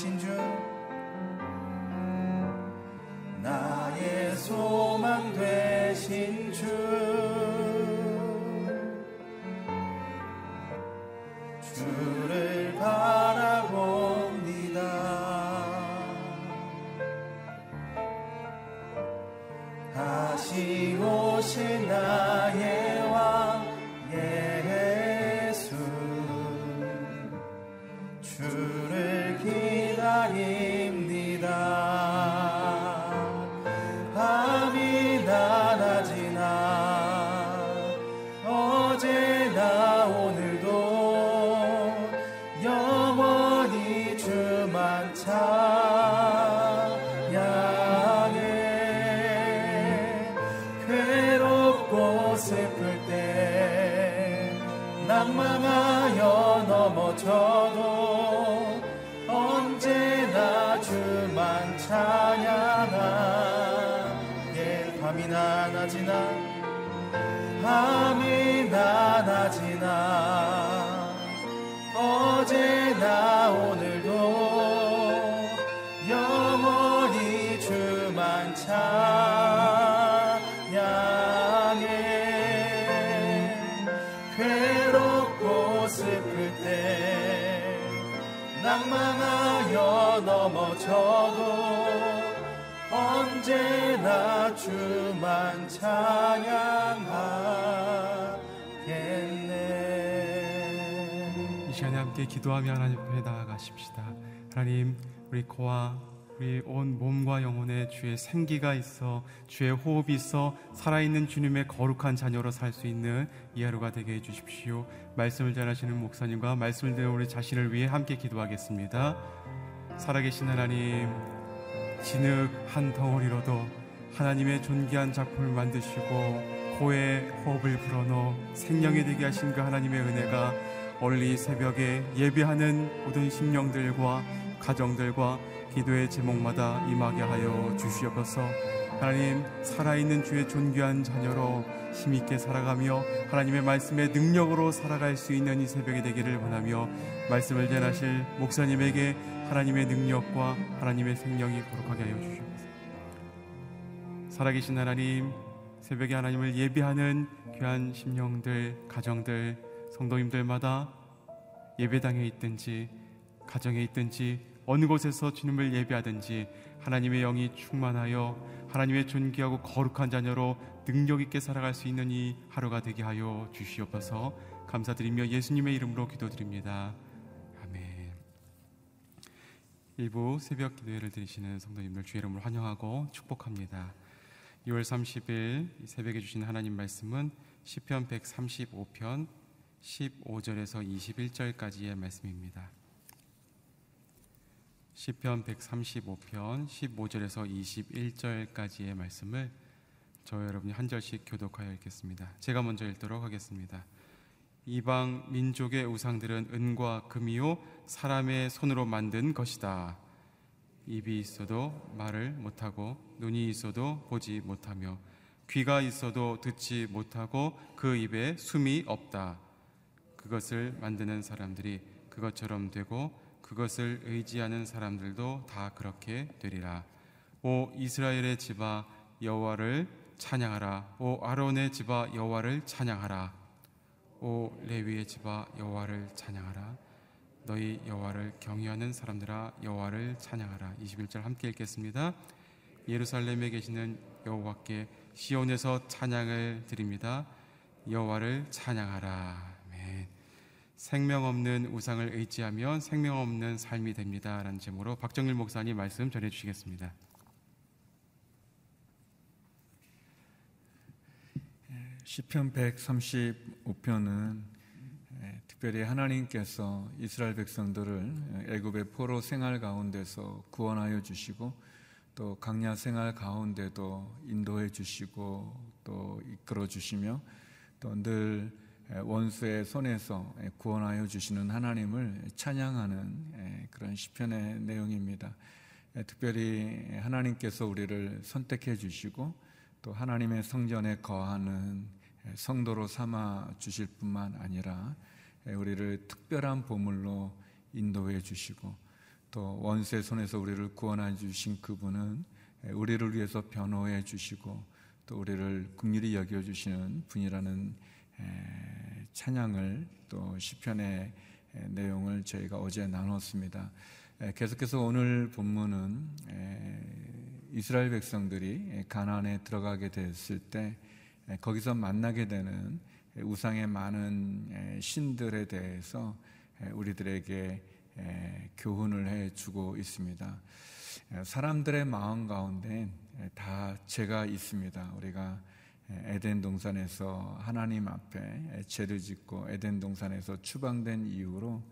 소망 주만 찬양해. 괴롭고 슬플 때 낭망하여 넘어져도 언제나 주만 찬양하게. 밤이나 낮이나 밤이나 낮이나 어제나 넘어져도 언제나 주만 찬양하겠네 이 시간에 함께 기도하며 하나님 앞에 나아가십시다. 하나님, 우리 코와 우리 온 몸과 영혼에 주의 생기가 있어 주의 호흡이 있어 살아있는 주님의 거룩한 자녀로 살 수 있는 이 하루가 되게 해주십시오. 말씀을 전하시는 목사님과 말씀을 듣는 우리 자신을 위해 함께 기도하겠습니다. 살아계신 하나님, 진흙 한 덩어리로도 하나님의 존귀한 작품을 만드시고 코에 호흡을 불어넣어 생명이 되게 하신 그 하나님의 은혜가 이 새벽에 예배하는 모든 심령들과 가정들과 기도의 제목마다 임하게 하여 주시옵소서. 하나님 살아있는 주의 존귀한 자녀로 힘있게 살아가며 하나님의 말씀의 능력으로 살아갈 수 있는 이 새벽이 되기를 원하며 말씀을 전하실 목사님에게 하나님의 능력과 하나님의 생명이 거룩하게 하여 주시옵소서. 살아계신 하나님 새벽에 하나님을 예배하는 귀한 심령들 가정들 성도님들마다 예배당에 있든지 가정에 있든지 어느 곳에서 주님을 예배하든지 하나님의 영이 충만하여 하나님의 존귀하고 거룩한 자녀로 능력 있게 살아갈 수 있는 이 하루가 되게 하여 주시옵소서 감사드리며 예수님의 이름으로 기도드립니다. 일부 새벽 기도회를 드리시는 성도님들 주의 이름으로 환영하고 축복합니다. 6월 30일 새벽에 주신 하나님 말씀은 시편 135편 15절에서 21절까지의 말씀입니다. 시편 135편 15절에서 21절까지의 말씀을 저 여러분이 한 절씩 교독하여 읽겠습니다. 제가 먼저 읽도록 하겠습니다. 이방 민족의 우상들은 은과 금이요 사람의 손으로 만든 것이다. 입이 있어도 말을 못하고 눈이 있어도 보지 못하며 귀가 있어도 듣지 못하고 그 입에 숨이 없다. 그것을 만드는 사람들이 그것처럼 되고 그것을 의지하는 사람들도 다 그렇게 되리라. 오 이스라엘의 집아 여호와를 찬양하라. 오 아론의 집아 여호와를 찬양하라. 오 레위의 집아 여호와를 찬양하라. 너희 여호와를 경외하는 사람들아 여호와를 찬양하라. 21절 함께 읽겠습니다. 예루살렘에 계시는 여호와께 시온에서 찬양을 드립니다. 여호와를 찬양하라. 아멘. 생명 없는 우상을 의지하면 생명 없는 삶이 됩니다라는 제목으로 박정일 목사님 말씀 전해 주시겠습니다. 시편 135편은 특별히 하나님께서 이스라엘 백성들을 애굽의 포로 생활 가운데서 구원하여 주시고 또 강야 생활 가운데도 인도해 주시고 또 이끌어 주시며 또 늘 원수의 손에서 구원하여 주시는 하나님을 찬양하는 그런 시편의 내용입니다. 특별히 하나님께서 우리를 선택해 주시고 또 하나님의 성전에 거하는 성도로 삼아 주실 뿐만 아니라 우리를 특별한 보물로 인도해 주시고 또 원수의 손에서 우리를 구원해 주신 그분은 우리를 위해서 변호해 주시고 또 우리를 긍휼히 여겨 주시는 분이라는 찬양을 또 시편의 내용을 저희가 어제 나눴습니다. 계속해서 오늘 본문은 이스라엘 백성들이 가나안에 들어가게 됐을 때 거기서 만나게 되는 우상의 많은 신들에 대해서 우리들에게 교훈을 해 주고 있습니다. 사람들의 마음 가운데 다 죄가 있습니다. 우리가 에덴 동산에서 하나님 앞에 죄를 짓고 에덴 동산에서 추방된 이후로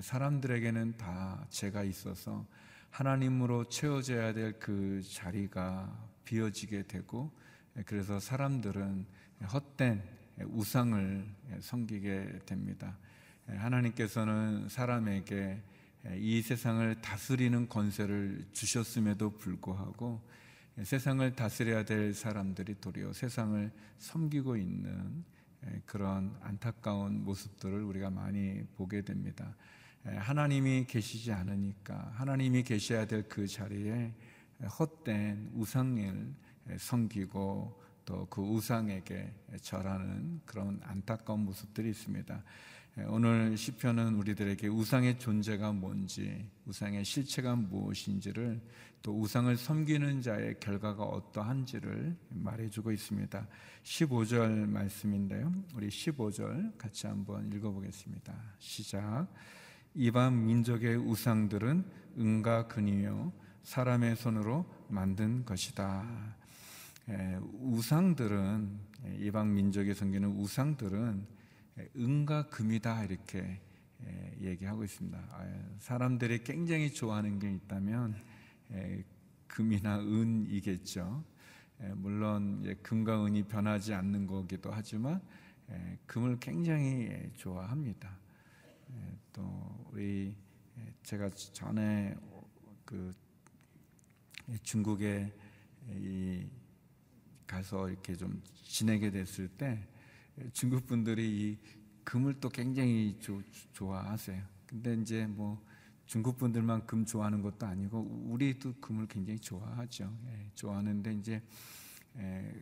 사람들에게는 다 죄가 있어서 하나님으로 채워져야 될 그 자리가 비어지게 되고 그래서 사람들은 헛된 우상을 섬기게 됩니다. 하나님께서는 사람에게 이 세상을 다스리는 권세를 주셨음에도 불구하고 세상을 다스려야 될 사람들이 도리어 세상을 섬기고 있는 그런 안타까운 모습들을 우리가 많이 보게 됩니다. 하나님이 계시지 않으니까 하나님이 계셔야 될 그 자리에 헛된 우상을 섬기고 또 그 우상에게 절하는 그런 안타까운 모습들이 있습니다. 오늘 시편은 우리들에게 우상의 존재가 뭔지, 우상의 실체가 무엇인지를 또 우상을 섬기는 자의 결과가 어떠한지를 말해주고 있습니다. 15절 말씀인데요. 우리 15절 같이 한번 읽어보겠습니다. 시작. 이방 민족의 우상들은 은과 금이요 사람의 손으로 만든 것이다. 에, 우상들은 이방 민족의 섬기는 우상들은 은과 금이다 이렇게 에, 얘기하고 있습니다. 아, 사람들이 굉장히 좋아하는 게 있다면 에, 금이나 은이겠죠. 물론 금과 은이 변하지 않는 거기도 하지만 금을 굉장히 좋아합니다. 또 우리 제가 전에 그 중국에 가서 이렇게 좀 지내게 됐을 때 중국 분들이 이 금을 또 굉장히 조, 좋아하세요. 근데 이제 뭐 중국 분들만 금 좋아하는 것도 아니고 우리도 금을 굉장히 좋아하죠. 예, 좋아하는데 이제 예,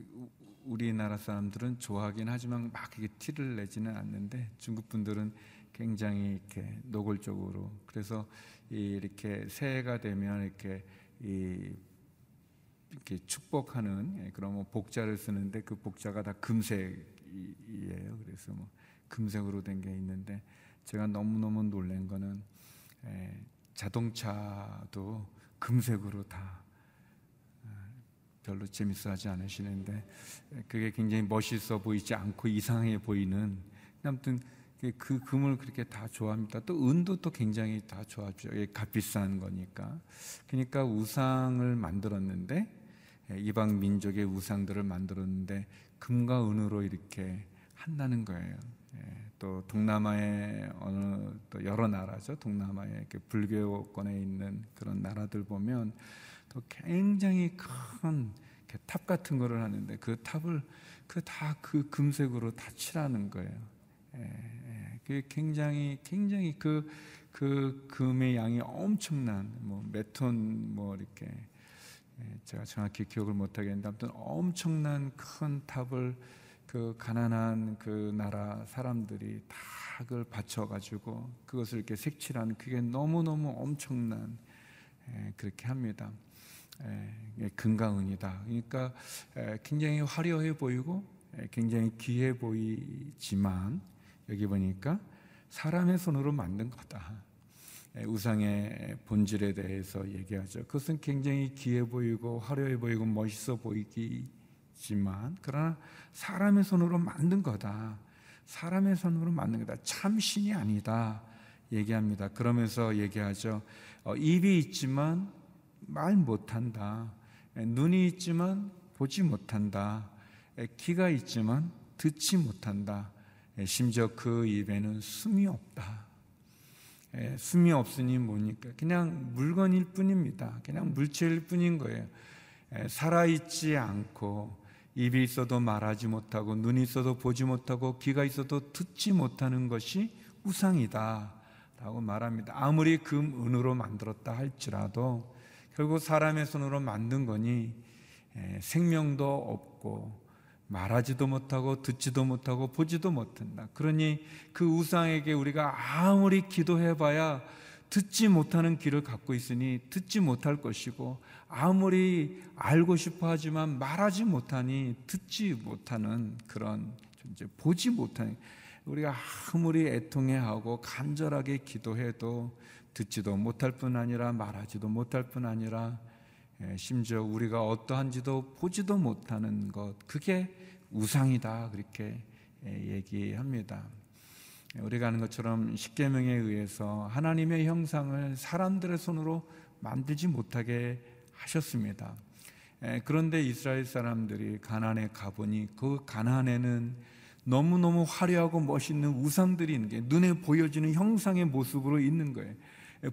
우리나라 사람들은 좋아하긴 하지만 막 이게 티를 내지는 않는데 중국 분들은 굉장히 이렇게 노골적으로 그래서 이렇게 새해가 되면 이렇게 이 이렇게 축복하는 예, 그런 뭐 복자를 쓰는데 그 복자가 다 금색이에요. 그래서 뭐 금색으로 된 게 있는데 제가 너무 너무 놀란 거는 예, 자동차도 금색으로 다 어, 별로 재밌어 하지 않으시는데 예, 그게 굉장히 멋있어 보이지 않고 이상해 보이는 아무튼 그 금을 그렇게 다 좋아합니다. 또 은도 또 굉장히 다 좋아하죠. 값비싼 거니까. 그러니까 우상을 만들었는데 예, 이방 민족의 우상들을 만들었는데 금과 은으로 이렇게 한다는 거예요. 예, 또 동남아의 어느 또 여러 나라죠. 동남아의 불교권에 있는 그런 나라들 보면 또 굉장히 큰 탑 같은 거를 하는데 그 탑을 그 다그 그 금색으로 다 칠하는 거예요. 예, 그 굉장히 굉장히 그, 그 금의 양이 엄청난 뭐몇톤뭐 뭐 이렇게 제가 정확히 기억을 못 하겠는데 아무튼 엄청난 큰 탑을 그 가난한 그 나라 사람들이 다 그걸 바쳐 가지고 그것을 이렇게 색칠하는 그게 너무너무 엄청난 그렇게 합니다. 금강은이다. 그러니까 굉장히 화려해 보이고 굉장히 귀해 보이지만 여기 보니까 사람의 손으로 만든 거다. 우상의 본질에 대해서 얘기하죠. 그것은 굉장히 귀해 보이고 화려해 보이고 멋있어 보이지만 그러나 사람의 손으로 만든 거다. 사람의 손으로 만든 거다. 참신이 아니다. 얘기합니다. 그러면서 얘기하죠. 어, 입이 있지만 말 못한다. 눈이 있지만 보지 못한다. 귀가 있지만 듣지 못한다. 심지어 그 입에는 숨이 없다. 숨이 없으니 뭡니까? 그냥 물건일 뿐입니다. 그냥 물체일 뿐인 거예요. 살아있지 않고 입이 있어도 말하지 못하고 눈이 있어도 보지 못하고 귀가 있어도 듣지 못하는 것이 우상이다. 라고 말합니다. 아무리 금, 은으로 만들었다 할지라도 결국 사람의 손으로 만든 거니 생명도 없고 말하지도 못하고 듣지도 못하고 보지도 못한다. 그러니 그 우상에게 우리가 아무리 기도해봐야 듣지 못하는 귀를 갖고 있으니 듣지 못할 것이고 아무리 알고 싶어 하지만 말하지 못하니 듣지 못하는 그런 존재, 보지 못하는 우리가 아무리 애통해하고 간절하게 기도해도 듣지도 못할 뿐 아니라 말하지도 못할 뿐 아니라 예, 심지어 우리가 어떠한지도 보지도 못하는 것 그게 우상이다 그렇게 예, 얘기합니다. 우리가 아는 것처럼 십계명에 의해서 하나님의 형상을 사람들의 손으로 만들지 못하게 하셨습니다. 그런데 이스라엘 사람들이 가나안에 가보니 그 가나안에는 너무너무 화려하고 멋있는 우상들이 있는 게 눈에 보여지는 형상의 모습으로 있는 거예요.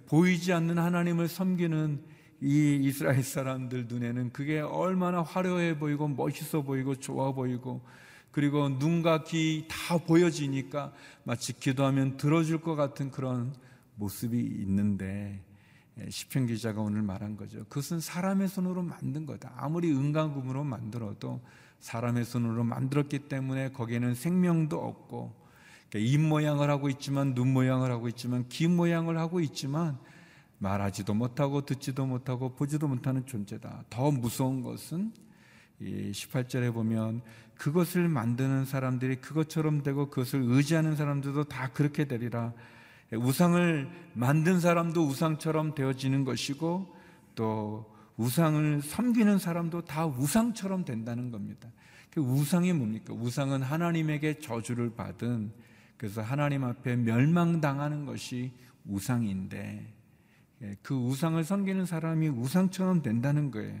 보이지 않는 하나님을 섬기는 이 이스라엘 사람들 눈에는 그게 얼마나 화려해 보이고 멋있어 보이고 좋아 보이고 그리고 눈과 귀 다 보여지니까 마치 기도하면 들어줄 것 같은 그런 모습이 있는데 예, 시편 기자가 오늘 말한 거죠. 그것은 사람의 손으로 만든 거다. 아무리 은가금으로 만들어도 사람의 손으로 만들었기 때문에 거기에는 생명도 없고 그러니까 입 모양을 하고 있지만 눈 모양을 하고 있지만 귀 모양을 하고 있지만 말하지도 못하고 듣지도 못하고 보지도 못하는 존재다. 더 무서운 것은 18절에 보면 그것을 만드는 사람들이 그것처럼 되고 그것을 의지하는 사람들도 다 그렇게 되리라. 우상을 만든 사람도 우상처럼 되어지는 것이고 또 우상을 섬기는 사람도 다 우상처럼 된다는 겁니다. 그 우상이 뭡니까? 우상은 하나님에게 저주를 받은 그래서 하나님 앞에 멸망당하는 것이 우상인데 예, 그 우상을 섬기는 사람이 우상처럼 된다는 거예요.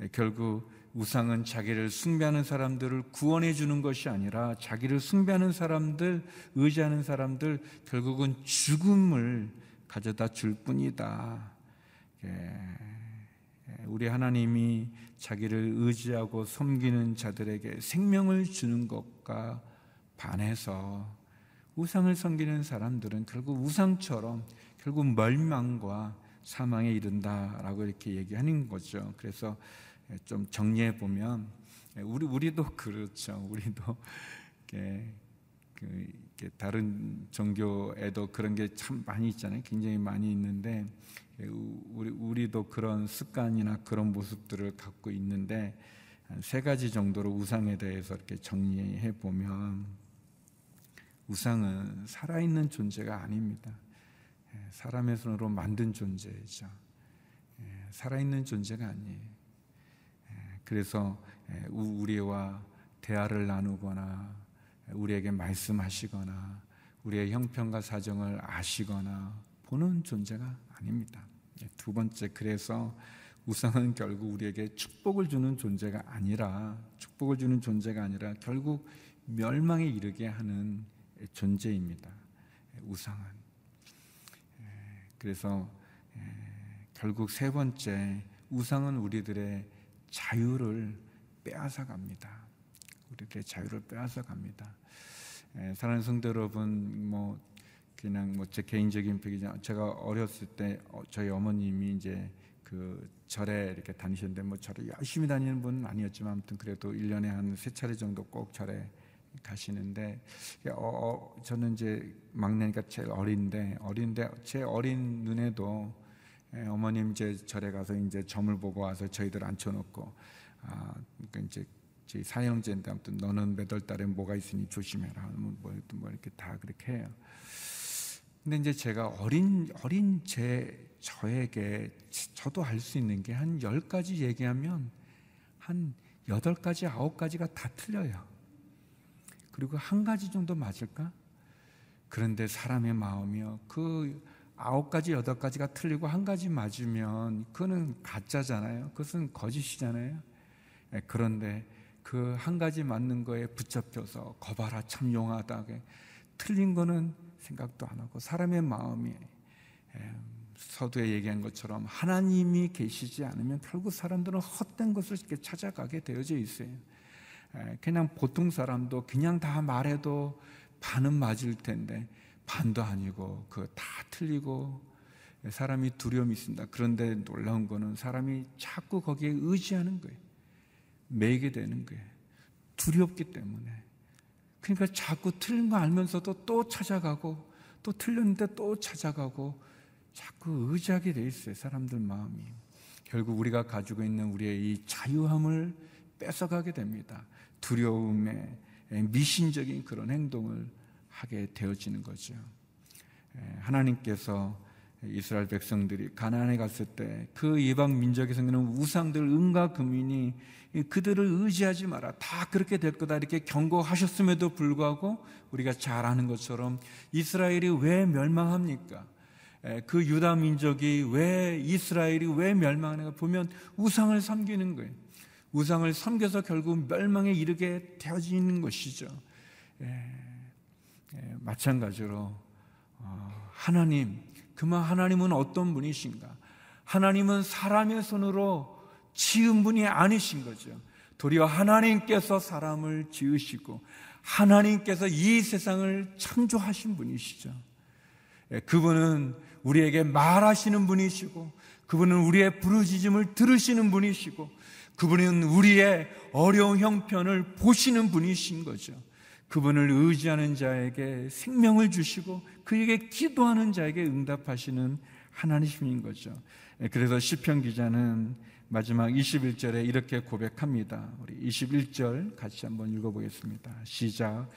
예, 결국 우상은 자기를 숭배하는 사람들을 구원해 주는 것이 아니라 자기를 숭배하는 사람들, 의지하는 사람들 결국은 죽음을 가져다 줄 뿐이다. 예, 우리 하나님이 자기를 의지하고 섬기는 자들에게 생명을 주는 것과 반해서 우상을 섬기는 사람들은 결국 우상처럼 결국 멸망과 사망에 이른다라고 이렇게 얘기하는 거죠. 그래서 좀 정리해 보면 우리 우리도 그렇죠. 우리도 이렇게, 그, 이렇게 다른 종교에도 그런 게 참 많이 있잖아요. 굉장히 많이 있는데 우리 우리도 그런 습관이나 그런 모습들을 갖고 있는데 세 가지 정도로 우상에 대해서 이렇게 정리해 보면 우상은 살아있는 존재가 아닙니다. 예, 사람의 손으로 만든 존재죠. 예, 살아있는 존재가 아니에요. 그래서 우리와 대화를 나누거나 우리에게 말씀하시거나 우리의 형편과 사정을 아시거나 보는 존재가 아닙니다. 두 번째, 그래서 우상은 결국 우리에게 축복을 주는 존재가 아니라 축복을 주는 존재가 아니라 결국 멸망에 이르게 하는 존재입니다. 우상은. 그래서 결국 세 번째, 우상은 우리들의 자유를 빼앗아 갑니다. 우리들의 자유를 빼앗아 갑니다. 에, 사랑하는 성도 여러분, 뭐 그냥 뭐 제 개인적인 얘기죠. 제가 어렸을 때 어, 저희 어머님이 이제 그 절에 이렇게 다니셨는데 뭐 절에 열심히 다니는 분은 아니었지만 아무튼 그래도 1년에 한 세 차례 정도 꼭 절에 가시는데 어, 어, 저는 이제 막내니까 제일 어린데 어린데 제 어린 눈에도 예, 어머님 이제 절에 가서 이제 점을 보고 와서 저희들 앉혀놓고 아 그러니까 이제 제 사형제인데 아무튼 너는 몇월 달에 뭐가 있으니 조심해라 뭐, 뭐, 뭐 이렇게 다 그렇게 해요. 근데 이제 제가 어린 어린 제 저에게 저도 알수 있는 게 한 열 가지 얘기하면 한 여덟 가지 아홉 가지가 다 틀려요. 그리고 한 가지 정도 맞을까? 그런데 사람의 마음이요. 그 아홉 가지, 여덟 가지가 틀리고 한 가지 맞으면 그거는 가짜잖아요. 그것은 거짓이잖아요. 예, 그런데 그 한 가지 맞는 거에 붙잡혀서 거봐라 참 용하다게 틀린 거는 생각도 안 하고 사람의 마음이 예, 서두에 얘기한 것처럼 하나님이 계시지 않으면 결국 사람들은 헛된 것을 찾아가게 되어져 있어요. 예, 그냥 보통 사람도 그냥 다 말해도 반은 맞을 텐데 반도 아니고 그 다 틀리고 사람이 두려움이 있습니다. 그런데 놀라운 거는 사람이 자꾸 거기에 의지하는 거예요. 매게 되는 거예요. 두렵기 때문에. 그러니까 자꾸 틀린 거 알면서도 또 찾아가고 또 틀렸는데 또 찾아가고 자꾸 의지하게 돼 있어요. 사람들 마음이. 결국 우리가 가지고 있는 우리의 이 자유함을 뺏어가게 됩니다. 두려움에 미신적인 그런 행동을 하게 되어지는 거죠. 하나님께서 이스라엘 백성들이 가나안에 갔을 때 그 이방 민족에 생기는 우상들 은과 금인이 그들을 의지하지 마라. 다 그렇게 될 거다. 이렇게 경고하셨음에도 불구하고 우리가 잘 아는 것처럼 이스라엘이 왜 멸망합니까? 그 유다 민족이 왜 이스라엘이 왜 멸망하는가 보면 우상을 섬기는 거예요. 우상을 섬겨서 결국 멸망에 이르게 되어지는 것이죠. 예, 예, 마찬가지로 어, 하나님, 그만 하나님은 어떤 분이신가? 하나님은 사람의 손으로 지은 분이 아니신 거죠. 도리어 하나님께서 사람을 지으시고 하나님께서 이 세상을 창조하신 분이시죠. 예, 그분은 우리에게 말하시는 분이시고 그분은 우리의 부르짖음을 들으시는 분이시고 그분은 우리의 어려운 형편을 보시는 분이신 거죠. 그분을 의지하는 자에게 생명을 주시고 그에게 기도하는 자에게 응답하시는 하나님인 거죠. 예, 그래서 시편 기자는 마지막 21절에 이렇게 고백합니다. 우리 21절 같이 한번 읽어보겠습니다. 시작.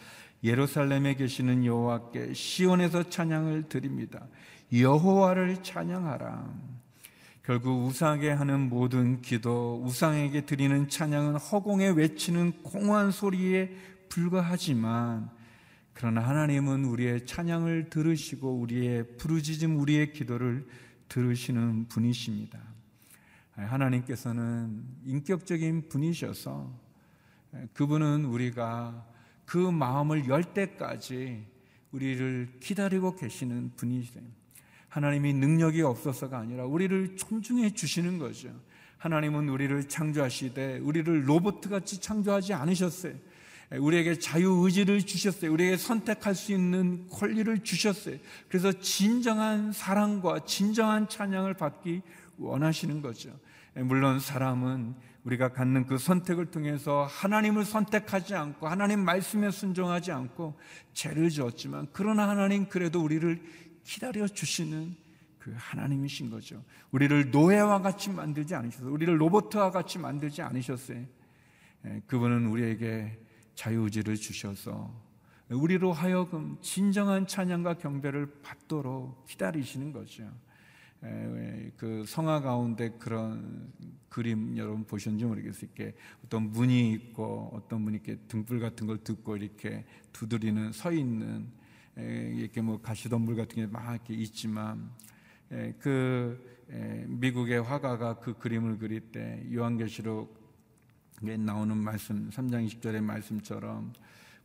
예루살렘에 계시는 여호와께 시온에서 찬양을 드립니다. 여호와를 찬양하라. 결국 우상에게 하는 모든 기도, 우상에게 드리는 찬양은 허공에 외치는 공허한 소리에 불과하지만 그러나 하나님은 우리의 찬양을 들으시고 우리의 부르짖음, 우리의 기도를 들으시는 분이십니다. 하나님께서는 인격적인 분이셔서 그분은 우리가 그 마음을 열 때까지 우리를 기다리고 계시는 분이세요. 하나님이 능력이 없어서가 아니라 우리를 존중해 주시는 거죠. 하나님은 우리를 창조하시되 우리를 로봇 같이 창조하지 않으셨어요. 우리에게 자유 의지를 주셨어요. 우리에게 선택할 수 있는 권리를 주셨어요. 그래서 진정한 사랑과 진정한 찬양을 받기 원하시는 거죠. 물론 사람은 우리가 갖는 그 선택을 통해서 하나님을 선택하지 않고 하나님 말씀에 순종하지 않고 죄를 지었지만 그러나 하나님 그래도 우리를 기다려 주시는 그 하나님이신 거죠. 우리를 노예와 같이 만들지 않으셨어요. 우리를 로봇과 같이 만들지 않으셨어요. 그분은 우리에게 자유의지를 주셔서 우리로 하여금 진정한 찬양과 경배를 받도록 기다리시는 거죠. 그 성화 가운데 그런 그림 여러분 보셨는지 모르겠어요. 이렇게 어떤 문이 있고 어떤 분이 이렇게 등불 같은 걸 듣고 이렇게 두드리는 서 있는 이렇게 뭐 가시덤불 같은 게 막 이렇게 있지만 그 미국의 화가가 그 그림을 그릴 때 요한계시록에 나오는 말씀 3장 20절의 말씀처럼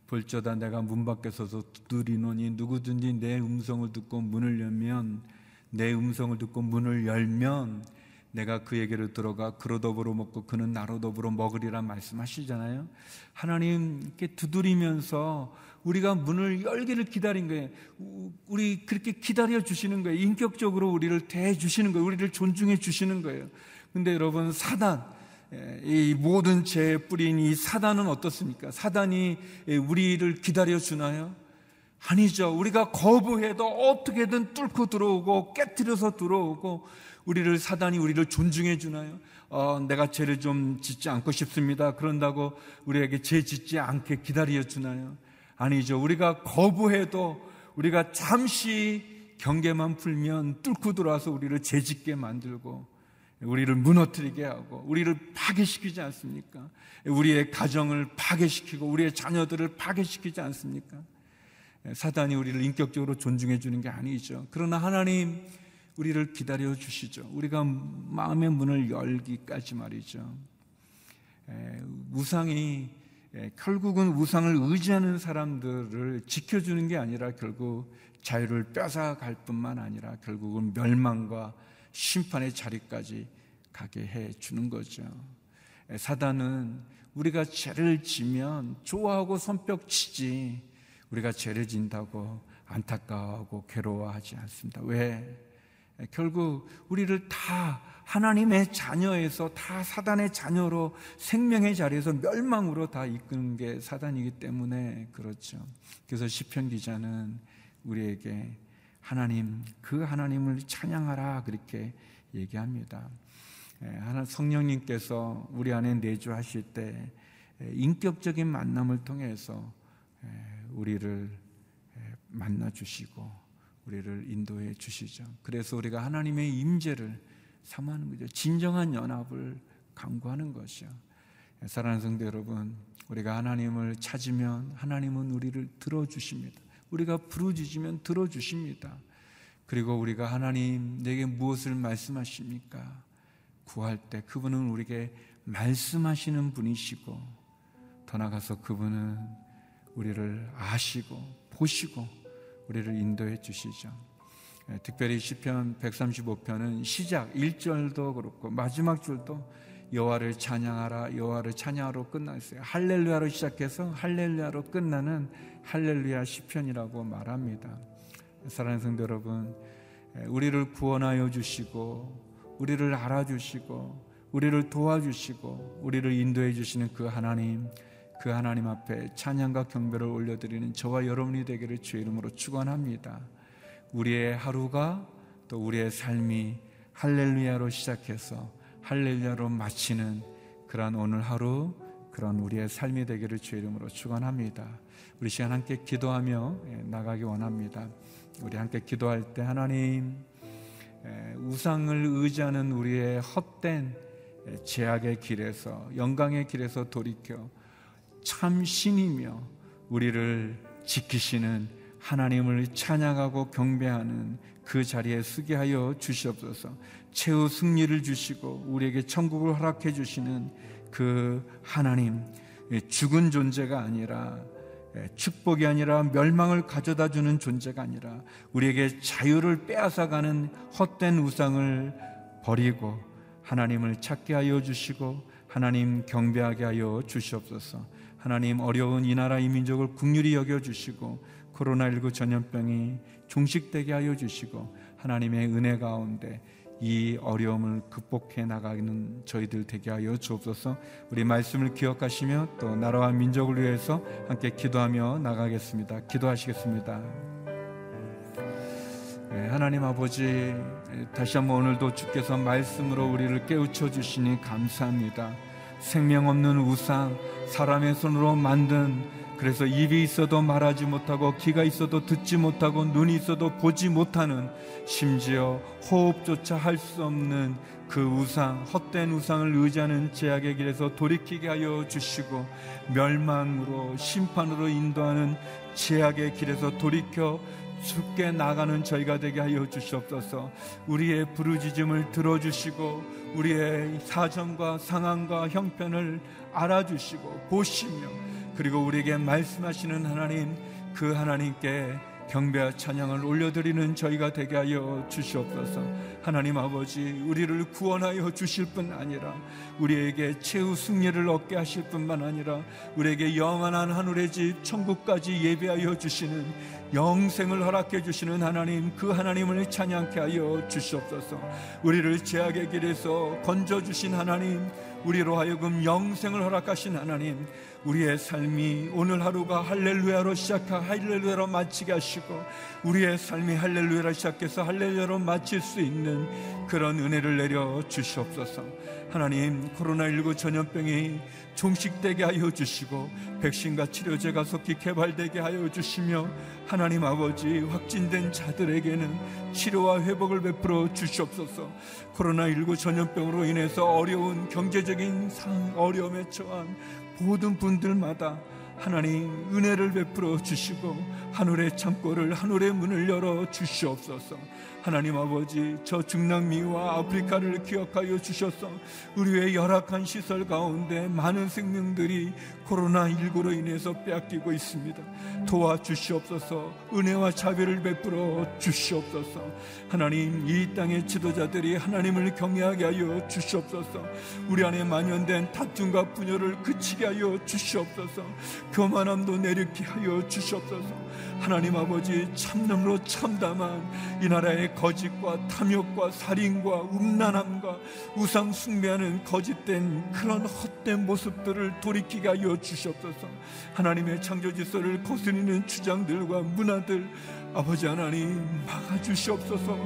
볼저다 내가 문 밖에 서서 두드리노니 누구든지 내 음성을 듣고 문을 열면 내 음성을 듣고 문을 열면 내가 그에게로 들어가 그로 더불어 먹고 그는 나로 더불어 먹으리라 말씀하시잖아요. 하나님께 두드리면서 우리가 문을 열기를 기다린 거예요. 우리 그렇게 기다려 주시는 거예요. 인격적으로 우리를 대해 주시는 거예요. 우리를 존중해 주시는 거예요. 근데 여러분 사단 이 모든 죄의 뿌리인 이 사단은 어떻습니까? 사단이 우리를 기다려 주나요? 아니죠. 우리가 거부해도 어떻게든 뚫고 들어오고 깨뜨려서 들어오고 우리를 사단이 우리를 존중해 주나요? 어, 내가 죄를 좀 짓지 않고 싶습니다. 그런다고 우리에게 죄 짓지 않게 기다려 주나요? 아니죠. 우리가 거부해도 우리가 잠시 경계만 풀면 뚫고 들어와서 우리를 죄 짓게 만들고 우리를 무너뜨리게 하고 우리를 파괴시키지 않습니까? 우리의 가정을 파괴시키고 우리의 자녀들을 파괴시키지 않습니까? 사단이 우리를 인격적으로 존중해 주는 게 아니죠. 그러나 하나님 우리를 기다려 주시죠. 우리가 마음의 문을 열기까지 말이죠. 우상이 결국은 우상을 의지하는 사람들을 지켜주는 게 아니라 결국 자유를 뺏어갈 뿐만 아니라 결국은 멸망과 심판의 자리까지 가게 해 주는 거죠. 사단은 우리가 죄를 지면 좋아하고 손뼉 치지 우리가 죄를 진다고 안타까워하고 괴로워하지 않습니다. 왜? 결국 우리를 다 하나님의 자녀에서 다 사단의 자녀로 생명의 자리에서 멸망으로 다 이끄는 게 사단이기 때문에 그렇죠. 그래서 시편 기자는 우리에게 하나님 그 하나님을 찬양하라 그렇게 얘기합니다. 하나 성령님께서 우리 안에 내주하실 때 인격적인 만남을 통해서 우리를 만나 주시고 우리를 인도해 주시죠. 그래서 우리가 하나님의 임재를 삼하는 거죠. 진정한 연합을 강구하는 것이요. 사랑하는 성도 여러분, 우리가 하나님을 찾으면 하나님은 우리를 들어주십니다. 우리가 부르짖으면 들어주십니다. 그리고 우리가 하나님 내게 무엇을 말씀하십니까? 구할 때 그분은 우리에게 말씀하시는 분이시고 더 나가서 그분은 우리를 아시고 보시고 우리를 인도해 주시죠. 예, 특별히 시편 135편은 시작 1절도 그렇고 마지막 줄도 여호와를 찬양하라 여호와를 찬양하러 끝났어요. 할렐루야로 시작해서 할렐루야로 끝나는 할렐루야 시편이라고 말합니다. 사랑하는 성도 여러분, 예, 우리를 구원하여 주시고 우리를 알아주시고 우리를 도와주시고 우리를 인도해 주시는 그 하나님 그 하나님 앞에 찬양과 경배를 올려드리는 저와 여러분이 되기를 주의 이름으로 축원합니다. 우리의 하루가 또 우리의 삶이 할렐루야로 시작해서 할렐루야로 마치는 그러한 오늘 하루 그런 우리의 삶이 되기를 주의 이름으로 축원합니다. 우리 시간 함께 기도하며 예, 나가기 원합니다. 우리 함께 기도할 때 하나님 예, 우상을 의지하는 우리의 헛된 예, 제약의 길에서 영광의 길에서 돌이켜 참 신이며 우리를 지키시는 하나님을 찬양하고 경배하는 그 자리에 쓰게 하여 주시옵소서. 최후 승리를 주시고 우리에게 천국을 허락해 주시는 그 하나님 죽은 존재가 아니라 축복이 아니라 멸망을 가져다 주는 존재가 아니라 우리에게 자유를 빼앗아가는 헛된 우상을 버리고 하나님을 찾게 하여 주시고 하나님 경배하게 하여 주시옵소서. 하나님 어려운 이 나라 이 민족을 국률이 여겨 주시고 코로나19 전염병이 종식되게 하여 주시고 하나님의 은혜 가운데 이 어려움을 극복해 나가는 저희들 되게 하여 주옵소서. 우리 말씀을 기억하시며 또 나라와 민족을 위해서 함께 기도하며 나가겠습니다. 기도하시겠습니다. 네, 하나님 아버지 다시 한번 오늘도 주께서 말씀으로 우리를 깨우쳐 주시니 감사합니다. 생명 없는 우상, 사람의 손으로 만든 그래서 입이 있어도 말하지 못하고 귀가 있어도 듣지 못하고 눈이 있어도 보지 못하는 심지어 호흡조차 할 수 없는 그 우상, 헛된 우상을 의지하는 제약의 길에서 돌이키게 하여 주시고 멸망으로 심판으로 인도하는 제약의 길에서 돌이켜 죽게 나가는 저희가 되게 하여 주시옵소서. 우리의 부르짖음을 들어주시고 우리의 사정과 상황과 형편을 알아주시고 보시며 그리고 우리에게 말씀하시는 하나님 그 하나님께 경배와 찬양을 올려드리는 저희가 되게 하여 주시옵소서. 하나님 아버지, 우리를 구원하여 주실 뿐 아니라 우리에게 최후 승리를 얻게 하실 뿐만 아니라 우리에게 영원한 하늘의 집 천국까지 예배하여 주시는 영생을 허락해 주시는 하나님, 그 하나님을 찬양케 하여 주시옵소서. 우리를 제약의 길에서 건져 주신 하나님, 우리로 하여금 영생을 허락하신 하나님, 우리의 삶이 오늘 하루가 할렐루야로 시작하 할렐루야로 마치게 하시고 우리의 삶이 할렐루야로 시작해서 할렐루야로 마칠 수 있는 그런 은혜를 내려 주시옵소서. 하나님 코로나19 전염병이 종식되게 하여 주시고 백신과 치료제가 속히 개발되게 하여 주시며 하나님 아버지 확진된 자들에게는 치료와 회복을 베풀어 주시옵소서 코로나19 전염병으로 인해서 어려운 경제적인 상 어려움에 처한 모든 분들마다 하나님 은혜를 베풀어 주시고 하늘의 창고를 하늘의 문을 열어 주시옵소서. 하나님 아버지 저 중남미와 아프리카를 기억하여 주셔서 우리의 열악한 시설 가운데 많은 생명들이 코로나19로 인해서 빼앗기고 있습니다. 도와주시옵소서. 은혜와 자비를 베풀어 주시옵소서. 하나님 이 땅의 지도자들이 하나님을 경외하게 하여 주시옵소서. 우리 안에 만연된 다툼과 분열을 그치게 하여 주시옵소서. 교만함도 내리게 하여 주시옵소서. 하나님 아버지 참념으로 참담한 이 나라의 거짓과 탐욕과 살인과 음란함과 우상 숭배하는 거짓된 그런 헛된 모습들을 돌이키게 하여 주시옵소서. 하나님의 창조 질서를 거스리는 주장들과 문화들 아버지 하나님 막아 주시옵소서.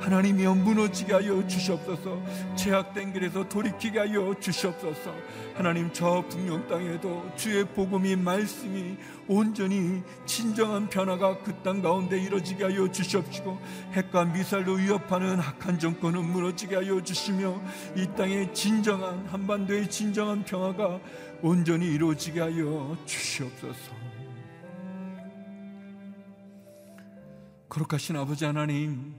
하나님이여 무너지게 하여 주시옵소서. 죄악된 길에서 돌이키게 하여 주시옵소서. 하나님 저 북녘 땅에도 주의 복음이 말씀이 온전히 진정한 변화가 그 땅 가운데 이루어지게 하여 주시옵시고 핵과 미사일로 위협하는 악한 정권은 무너지게 하여 주시며 이 땅에 진정한 한반도의 진정한 평화가 온전히 이루어지게 하여 주시옵소서. 거룩하신 아버지 하나님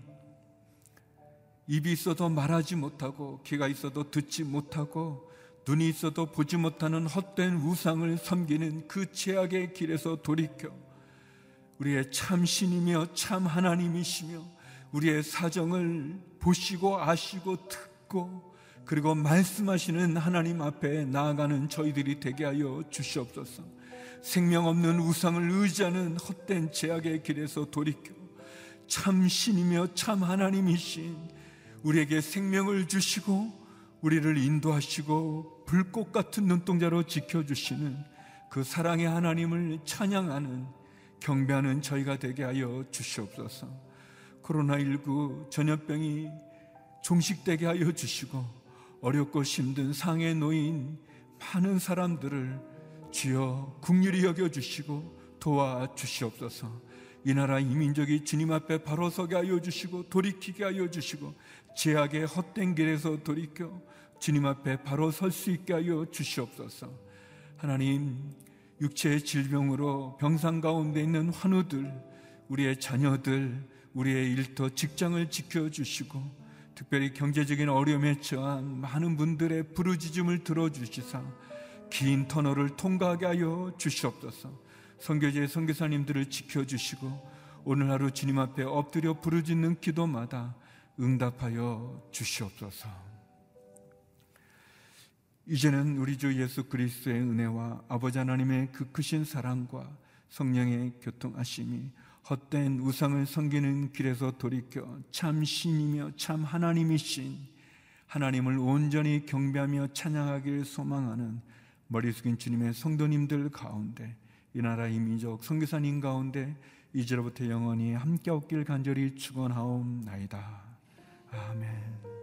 입이 있어도 말하지 못하고 귀가 있어도 듣지 못하고 눈이 있어도 보지 못하는 헛된 우상을 섬기는 그 죄악의 길에서 돌이켜 우리의 참 신이며 참 하나님이시며 우리의 사정을 보시고 아시고 듣고 그리고 말씀하시는 하나님 앞에 나아가는 저희들이 되게 하여 주시옵소서. 생명 없는 우상을 의지하는 헛된 죄악의 길에서 돌이켜 참 신이며 참 하나님이신 우리에게 생명을 주시고 우리를 인도하시고 불꽃 같은 눈동자로 지켜주시는 그 사랑의 하나님을 찬양하는 경배하는 저희가 되게 하여 주시옵소서. 코로나19 전염병이 종식되게 하여 주시고 어렵고 힘든 상해 놓인 많은 사람들을 주여 국률이 여겨 주시고 도와 주시옵소서. 이 나라 이 민족이 주님 앞에 바로 서게 하여 주시고 돌이키게 하여 주시고 죄악의 헛된 길에서 돌이켜 주님 앞에 바로 설 수 있게 하여 주시옵소서. 하나님, 육체의 질병으로 병상 가운데 있는 환우들, 우리의 자녀들, 우리의 일터, 직장을 지켜 주시고, 특별히 경제적인 어려움에 처한 많은 분들의 부르짖음을 들어주시사, 긴 터널을 통과하게 하여 주시옵소서. 선교제 선교사님들을 지켜주시고, 오늘 하루 주님 앞에 엎드려 부르짖는 기도마다 응답하여 주시옵소서. 이제는 우리 주 예수 그리스도의 은혜와 아버지 하나님의 그 크신 사랑과 성령의 교통하심이 헛된 우상을 섬기는 길에서 돌이켜 참 신이며 참 하나님이신 하나님을 온전히 경배하며 찬양하길 소망하는 머리 숙인 주님의 성도님들 가운데 이 나라 이 민족 성교사님 가운데 이제로부터 영원히 함께 없길 간절히 축원하옵나이다. 아멘.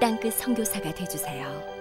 땅끝 성교사가 되주세요